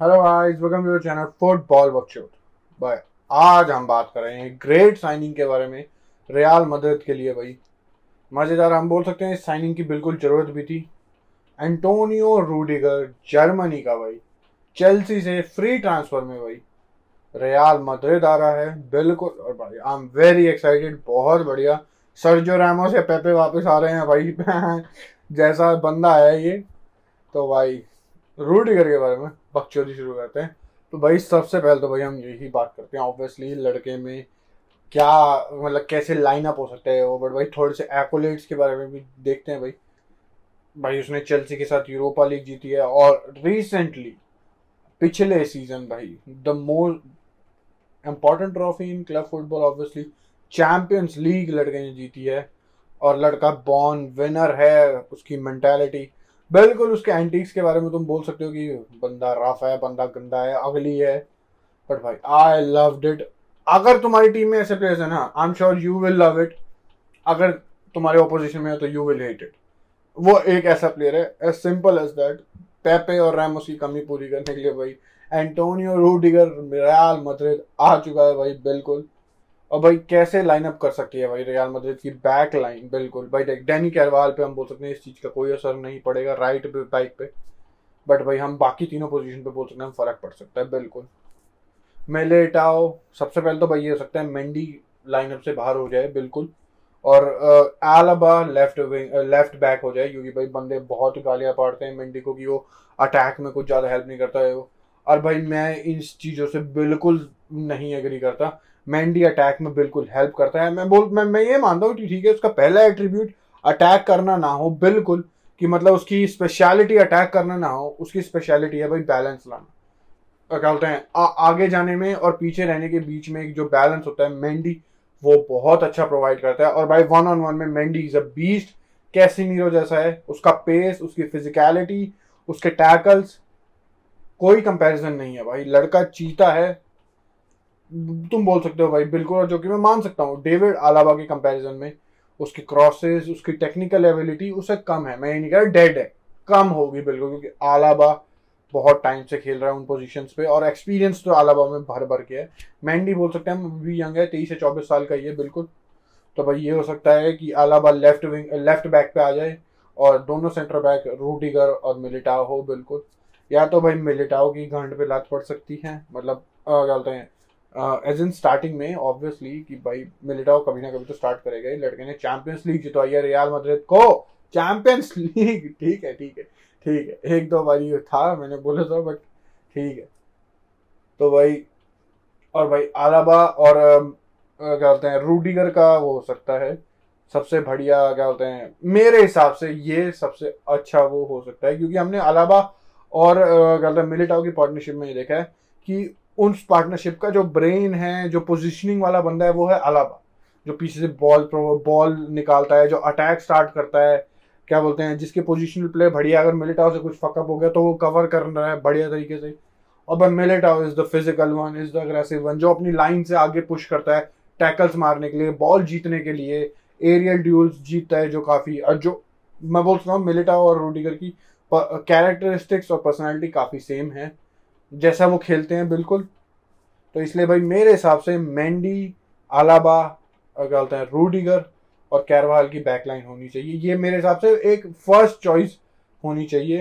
Hello guys welcome to channel football workshop भाई, आज हम बात कर रहे हैं ग्रेट साइनिंग के बारे में रियाल मदद के लिए भाई। मज़ेदार, हम बोल सकते हैं इस साइनिंग की बिल्कुल ज़रूरत भी थी। एंटोनियो रूडिगर जर्मनी का भाई। चेल्सी से फ्री ट्रांसफ़र में भाई। रियाल मदद आ रहा है, बिल्कुल। और भाई आई एम वेरी एक्साइटेड बहुत बढ़िया। सरजो रैमो से पेपे वापस आ रहे हैं भाई। जैसा बंदा है ये। तो भाई रूडिगर के बारे में बकचोदी शुरू करते हैं। तो भाई, सबसे पहले तो भाई हम यही बात करते हैं ऑब्वियसली लड़के में क्या मतलब कैसे लाइन अप हो सकता है वो बट भाई, थोड़े से एकोलेट्स के बारे में भी देखते हैं भाई। भाई, उसने चेल्सी के साथ यूरोपा लीग जीती है, और रिसेंटली पिछले सीज़न भाई the most important trophy in club football obviously champions league लड़के ने जीती है, और लड़का बॉर्न विनर है, उसकी मेंटालिटी बिल्कुल उसके एंटीक्स के बारे में तुम बोल सकते हो कि बंदा रफ है, बंदा गंदा है अगली है। बट भाई आई लव इट अगर तुम्हारी टीम में ऐसे प्लेयर्स है ना I am sure you will love it अगर तुम्हारे ऑपोजिशन में है तो यू विल हेट इट वो एक ऐसा प्लेयर है as simple as that Pepe और रैमोस की कमी पूरी करने के लिए भाई एंटोनियो रूडिगर रियाल मद्रिद आ चुका है भाई, बिल्कुल। और भाई कैसे लाइनअप कर सकती है भाई रियाल मद्रिद की बैक लाइन बिल्कुल। भाई देख डैनी कैरवाल पे हम बोल सकते हैं इस चीज़ का कोई असर नहीं पड़ेगा राइट पे बाइक पे। बट भाई हम बाकी तीनों पोजीशन पे बोल सकते हैं फ़र्क पड़ सकता है, बिल्कुल। मेलेटाओ सबसे पहले तो भाई ये हो सकता है मेंडी लाइनअप से बाहर हो जाए, बिल्कुल। और Alaba left wing left back हो जाए, क्योंकि भाई बंदे बहुत गालियाँ पाड़ते हैं मेंडी को कि वो अटैक में कुछ ज़्यादा हेल्प नहीं करता है वो। और भाई मैं इन चीज़ों से बिल्कुल नहीं एग्री करता। मैंडी अटैक में बिल्कुल हेल्प करता है। मैं बोल, मैं मैं ये मानता हूँ कि ठीक है, उसका पहला एट्रीब्यूट अटैक करना ना हो, बिल्कुल, कि मतलब उसकी स्पेशलिटी अटैक करना ना हो, उसकी स्पेशलिटी है भाई बैलेंस लाना। क्या बोलते हैं आगे जाने में और पीछे रहने के बीच में एक जो बैलेंस होता है मेंडी वो बहुत अच्छा प्रोवाइड करता है। और भाई वन ऑन वन में Mendy is a beast Casemiro जैसा है, उसका पेस उसकी फिजिकलिटी उसके टैकल्स कोई कंपैरिजन नहीं है भाई। लड़का चीता है तुम बोल सकते हो भाई, बिल्कुल, और जो कि मैं मान सकता हूँ, डेविड आलाबा के कंपैरिजन में, उसकी क्रॉसेस उसकी टेक्निकल एबिलिटी उससे कम है। मैं ये नहीं कह रहा डेड है, कम होगी बिल्कुल, क्योंकि आलाबा बहुत टाइम से खेल रहा है उन पोजीशन पे, और एक्सपीरियंस तो आलाबा में भर भर के है। मैंडी बोल सकते हैं भी यंग है, तेईस से चौबीस साल का है बिल्कुल। तो भाई ये हो सकता है कि Alaba left wing left back पे आ जाए, और दोनों सेंटर बैक रूटीगर और मिलिटाओ हो, बिल्कुल। या तो भाई मिलिटाओ की घंट पे लात पड़ सकती है मतलब क्या बोलते हैं एज इन स्टार्टिंग में ऑब्वियसली कि भाई, मिलिटाओ कभी ना कभी तो स्टार्ट करेगा ही। लड़के ने चैंपियंस लीग जितवाई है रियाल मद्रिद को। चैंपियंस लीग ठीक है ठीक है ठीक है। एक दो बारी था, मैंने बोला था बट ठीक है। तो भाई, और भाई आलाबा और क्या बोलते हैं रूडीगर का वो हो सकता है। सबसे बढ़िया, क्या बोलते हैं, मेरे हिसाब से ये सबसे अच्छा वो हो सकता है, क्योंकि हमने अलावा और क्या बोलते हैं, मिलिटाओ की पार्टनरशिप में ये देखा है कि उस पार्टनरशिप का जो ब्रेन है, जो पोजिशनिंग वाला बंदा है, वो है अलावा, जो पीछे से बॉल बॉल निकालता है, जो अटैक स्टार्ट करता है, क्या बोलते हैं, जिसके पोजिशनल प्ले बढ़िया, अगर मिलिटाओ से कुछ फकअप हो गया तो वो कवर कर रहा है बढ़िया तरीके से। और Militao is the physical one is the aggressive one जो अपनी लाइन से आगे पुश करता है टैकल्स मारने के लिए बॉल जीतने के लिए एरियल ड्यूल्स जीतता है, जो काफ़ी, और जो, मैं बोल सकता हूँ मिलिटाओ और रूडिगर की कैरेक्टरिस्टिक्स और पर्सनैलिटी काफ़ी सेम है। जैसा वो खेलते हैं, बिल्कुल। तो इसलिए भाई मेरे हिसाब से मेंडी, आलाबा क्या बोलते हैं, रूडिगर और कैरवाल की बैकलाइन होनी चाहिए। ये मेरे हिसाब से एक फ़र्स्ट चॉइस होनी चाहिए।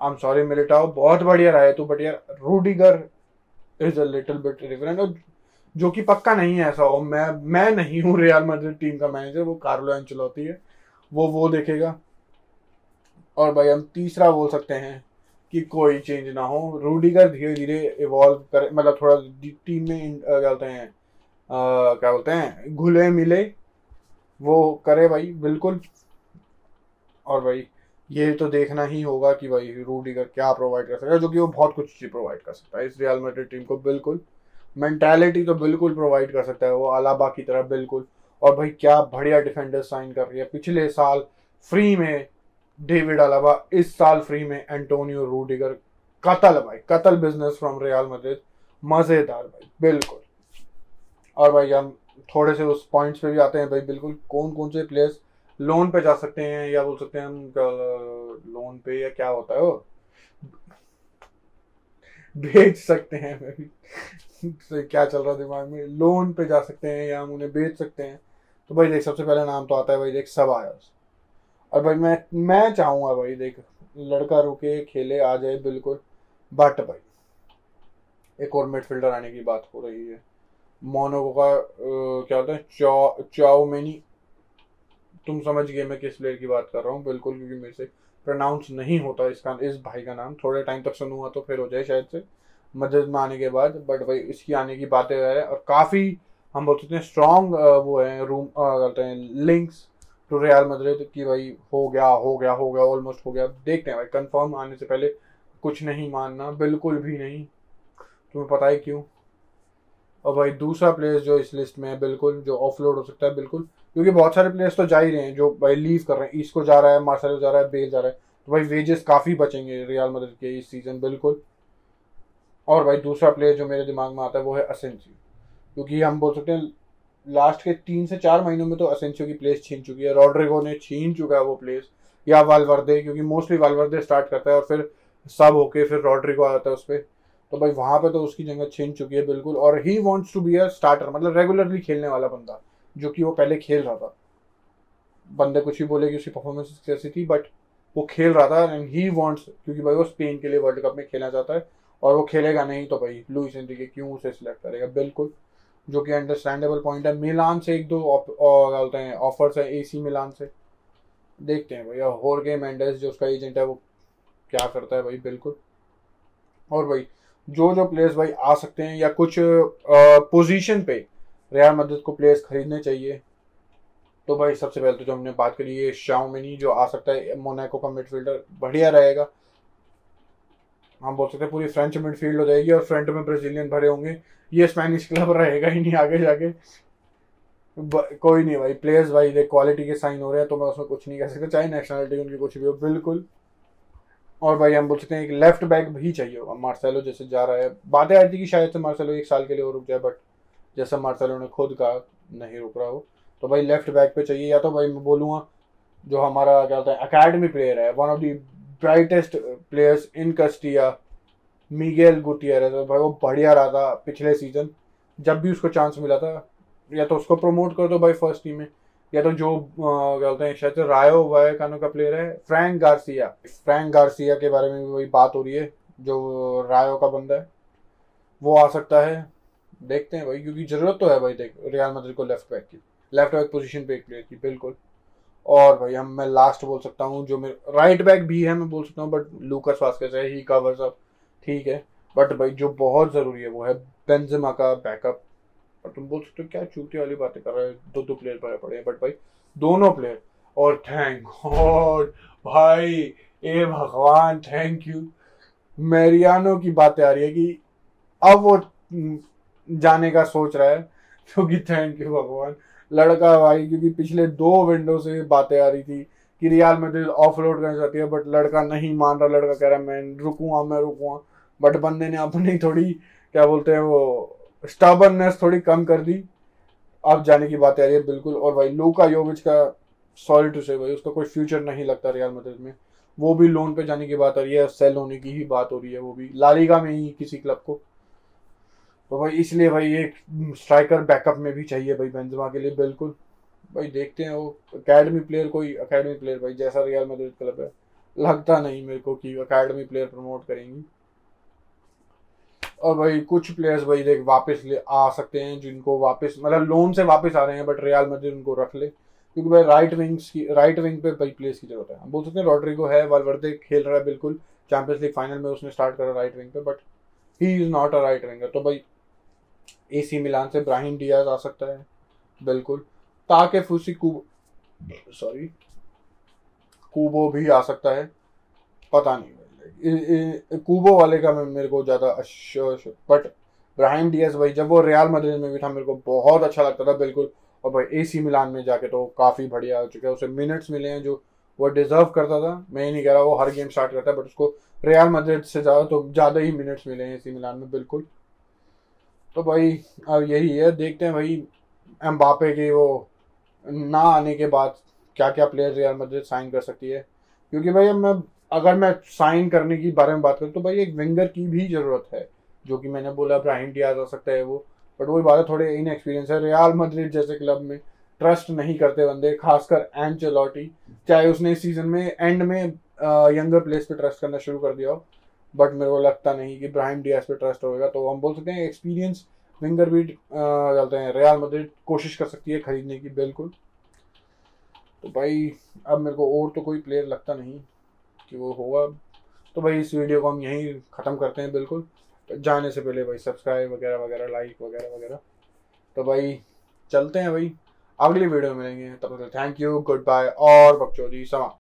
आई एम सॉरी मिलिटाओ, बहुत बढ़िया रहा है तो बट यार, Rudiger is a little bit different और जो कि पक्का नहीं है ऐसा हो मैं मैं नहीं हूँ रियल मद्रिद टीम का मैनेजर वो कार्लो एंचलोती है। वो वो देखेगा। और भाई हम तीसरा बोल सकते हैं कि कोई चेंज ना हो। रूडीगर धीरे धीरे इवॉल्व करे मतलब थोड़ा टीम में क्या बोलते हैं क्या बोलते हैं, घुले मिले, वो करे भाई, बिल्कुल। और भाई, ये तो देखना ही होगा कि भाई रूडीगर क्या प्रोवाइड कर सकता है, जो कि वो बहुत कुछ चीज़ प्रोवाइड कर सकता है। इस रियल मेड्रिड टीम को बिल्कुल। मेंटालिटी तो बिल्कुल प्रोवाइड कर सकता है वो अलाबा की तरह बिल्कुल। और भाई, क्या बढ़िया डिफेंडर साइन कर रही है। पिछले साल फ्री में डेविड अलावा इस साल फ्री में एंटोनियो रूडिगर, कतल भाई, कतल बिज़नेस फ्रॉम रियाल मद्रिद मज़ेदार भाई, बिल्कुल। और भाई हम थोड़े से उस पॉइंट्स पे भी आते हैं भाई, बिल्कुल कौन कौन से प्लेयर्स लोन पे जा सकते हैं, या बोल सकते हैं हम लोन पे या क्या होता है वो? बेच सकते हैं भी तो क्या चल रहा है दिमाग में? लोन पे जा सकते हैं या हम उन्हें बेच सकते हैं? तो भाई देख, सबसे पहले नाम तो आता है भाई, देख सब आया और भाई मैं मैं चाहूँगा भाई, देख, लड़का रुके, खेले, आ जाए, बिल्कुल। बट भाई, एक और मिडफील्डर आने की बात हो रही है। मोनो का क्या होता है, चाओ मेनी। तुम समझ गए मैं किस प्लेयर की बात कर रहा हूँ, बिल्कुल, क्योंकि मेरे से प्रोनाउंस नहीं होता इसका, इस भाई का नाम। थोड़े टाइम तक सुनूँगा तो फिर हो जाए शायद से, मदद में आने के बाद। बट भाई, इसकी आने की बातें है, और काफ़ी, हम बोल सकते हैं स्ट्रॉन्ग वो है रूम कहते हैं लिंक्स टू रियल मदरिद कि भाई हो गया हो गया हो गया ऑलमोस्ट हो गया। देखते हैं भाई कंफर्म आने से पहले कुछ नहीं मानना, बिल्कुल भी नहीं। तुम्हें पता है क्यों? और भाई दूसरा प्लेयर जो इस लिस्ट में है, बिल्कुल, जो ऑफलोड हो सकता है, बिल्कुल। क्योंकि बहुत सारे प्लेयर्स तो जा ही रहे हैं, जो भाई लीव कर रहे हैं। ईस्ट को जा रहा है मार्सेलो जा रहा है बेल जा रहा है। तो भाई वेजेस काफ़ी बचेंगे रियाल मदद के इस सीज़न बिल्कुल। और भाई दूसरा प्लेयर जो मेरे दिमाग में आता है, वो है असेंसियो क्योंकि हम बोल सकते हैं लास्ट के तीन से चार महीनों में तो असेंसियो की प्लेस छीन चुकी है रॉड्रिगो ने छीन चुका है वो प्लेस या वालवर्दे क्योंकि मोस्टली वालवर्दे स्टार्ट करता है और फिर सब होके फिर रॉड्रिगो आता है उस पर तो भाई वहाँ पे तो उसकी जगह छीन चुकी है बिल्कुल, और ही wants to be a starter मतलब रेगुलरली खेलने वाला बंदा, जो कि वो पहले खेल रहा था। बंदे कुछ ही बोले कि उसकी परफॉर्मेंस कैसी थी बट वो खेल रहा था एंड ही वॉन्ट्स क्योंकि भाई वो स्पेन के लिए वर्ल्ड कप में खेलना चाहता है, और वो खेलेगा नहीं तो भाई लुइस एनरिके क्यों उसे सिलेक्ट करेगा? बिल्कुल। जो कि अंडरस्टैंडेबल पॉइंट है, मिलान से एक दो बोलते हैं ऑफर्स है एसी मिलान से। देखते हैं भैया होर्गे मेंडेस जो उसका एजेंट है, वो क्या करता है भाई, बिल्कुल। और भाई, जो जो प्लेयर्स भाई आ सकते हैं या कुछ पोजीशन पे रियाल मदद को प्लेयर्स खरीदने चाहिए तो भाई सबसे पहले तो जो हमने बात करी है शाओमिनी जो आ सकता है मोनाको का मिडफील्डर बढ़िया रहेगा। हम बोल सकते हैं पूरी फ्रेंच मिडफील्ड हो जाएगी और फ्रंट में ब्राजीलियन भरे होंगे। ये स्पेनिश क्लब रहेगा ही नहीं आगे जाके। कोई नहीं भाई प्लेयर्स भाई, देख क्वालिटी के साइन हो रहे हैं तो मैं उसमें कुछ नहीं कह सकता। चाहे नेशनलिटी उनकी कुछ भी हो, बिल्कुल। और भाई हम बोल सकते हैं एक लेफ़्ट बैक भी चाहिए होगा मार्सेलो जैसे जा रहा है। बातें आई थी कि शायद से मार्सेलो एक साल के लिए रुक जाए बट जैसा मार्सेलो ने खुद कहा, नहीं रुक रहा हो तो भाई लेफ़्ट बैक पे चाहिए, या तो भाई मैं बोलूँगा, जो हमारा क्या होता है अकेडमी प्लेयर है one of the brightest players in Castilla Miguel Gutierrez तो भाई वो बढ़िया रहा था पिछले सीज़न जब भी उसको चांस मिला था, या तो उसको प्रमोट कर दो भाई फ़र्स्ट टीम में, या तो जो क्या बोलते हैं, शायद रायो वाय वायकानो का प्लेयर है फ्रैंक गार्सिया फ्रैंक गार्सिया के बारे में भी वही बात हो रही है, जो रायो का बंदा है। वो आ सकता है। देखते हैं भाई, क्योंकि ज़रूरत तो है भाई, देख रियाल मदर को लेफ़्ट बैक की। लेफ़्ट बैक पोजीशन पे एक प्लेयर की, बिल्कुल। और भाई, हम, मैं लास्ट बोल सकता हूँ, जो मेरे राइट बैक भी है, मैं बोल सकता हूँ बट लूकस वास्केस है ही कवर्स अप ठीक है। बट भाई, जो बहुत ज़रूरी है, वो है बेंजमा का बैकअप और तुम बोल सकते हो, क्या चूती वाली बातें कर रहे हैं, दो दो प्लेयर पड़े पड़े हैं बट भाई, दोनों प्लेयर और थैंक गॉड भाई, ए भगवान थैंक यू मेरियानो की बातें आ रही है कि अब वो जाने का सोच रहा है, क्योंकि थैंक यू भगवान। लड़का भाई क्योंकि पिछले दो विंडो से बातें आ रही थी कि रियाल में ऑफ़ लोड करना चाहती है बट लड़का नहीं मान रहा, लड़का कह रहा है, मैं रुकूँगा मैं रुकूँगा। बट बंदे ने अपनी थोड़ी, क्या बोलते हैं वो स्टबननेस थोड़ी कम कर दी। अब जाने की बात आ रही है, बिल्कुल। और भाई लूका योविच का सॉरी टू से भाई, उसका कोई फ्यूचर नहीं लगता रियाल मदद में। वो भी लोन पे जाने की बात आ रही है सेल होने की ही बात हो रही है, वो भी। लालिगा में ही किसी क्लब को। तो भाई इसलिए भाई एक स्ट्राइकर बैकअप में भी चाहिए भाई बेंजमा के लिए, बिल्कुल। भाई देखते हैं वो अकेडमी प्लेयर कोई अकेडमी प्लेयर भाई, जैसा रियल मदद क्लब है, लगता नहीं मेरे को कि अकेडमी प्लेयर प्रमोट करेंगी। और भाई कुछ प्लेयर्स भाई देख, वापस ले आ सकते हैं, जिनको वापस मतलब लोन से वापस आ रहे हैं बट रियल मदद उनको रख ले। क्योंकि भाई राइट विंग्स की राइट विंग पे भाई प्लेस की ज़रूरत है। हम बोल सकते हैं रॉड्रिगो है वालवर्दे खेल रहा है, बिल्कुल। चैंपियंस लीग फाइनल में उसने स्टार्ट करा राइट विंग पे but he is not a right winger तो भाई एसी मिलान से ब्राहिम डियाज आ सकता है। बिल्कुल। ताकि फूसी कूब सॉरी कूबो भी आ सकता है। पता नहीं। कूबो वाले का मेरे को ज़्यादा बट ब्राहिम डियाज भाई, जब वो रियाल मदद में भी था, मेरे को बहुत अच्छा लगता था, बिल्कुल। और भाई ए सी मिलान में जाके तो काफ़ी बढ़िया हो चुका है। उसे मिनट्स मिले हैं जो वो डिजर्व करता था। मैं ही नहीं कह रहा, वो हर गेम स्टार्ट करता है बट उसको रियाल मदद से ज़्यादा तो ज़्यादा ही मिनट्स मिले हैं एसी मिलान में, बिल्कुल। तो भाई, अब यही है, देखते हैं भाई एम्बापे के वो ना आने के बाद क्या क्या प्लेयर रियल मदद साइन कर सकती है। क्योंकि भाई, अब मैं, अगर मैं साइन करने की बारे में बात करूँ तो भाई एक विंगर की भी ज़रूरत है, जो कि मैंने बोला ब्राहिम डियाज हो सकता है वो। बट वही बात है, थोड़े इन एक्सपीरियंस है रियाल मद्रिद जैसे क्लब में ट्रस्ट नहीं करते बंदे, खासकर एंचेलॉटी चाहे उसने इस सीज़न में एंड में यंगर प्लेस पे ट्रस्ट करना शुरू कर दिया हो। बट मेरे को लगता नहीं कि ब्राहिम डियाज पे ट्रस्ट होगा। तो हम बोल सकते हैं एक्सपीरियंस विंगर भी चलते हैं रियाल मद्रिद कोशिश कर सकती है खरीदने की, बिल्कुल। तो भाई, अब मेरे को और तो कोई प्लेयर लगता नहीं कि वो होगा। तो भाई, इस वीडियो को हम यहीं ख़त्म करते हैं, बिल्कुल। जाने से पहले भाई सब्सक्राइब वगैरह वगैरह लाइक वगैरह वगैरह। तो भाई, चलते हैं भाई। अगली वीडियो में मिलेंगे। तब तक थैंक यू गुड बाय और बकचोदी समा।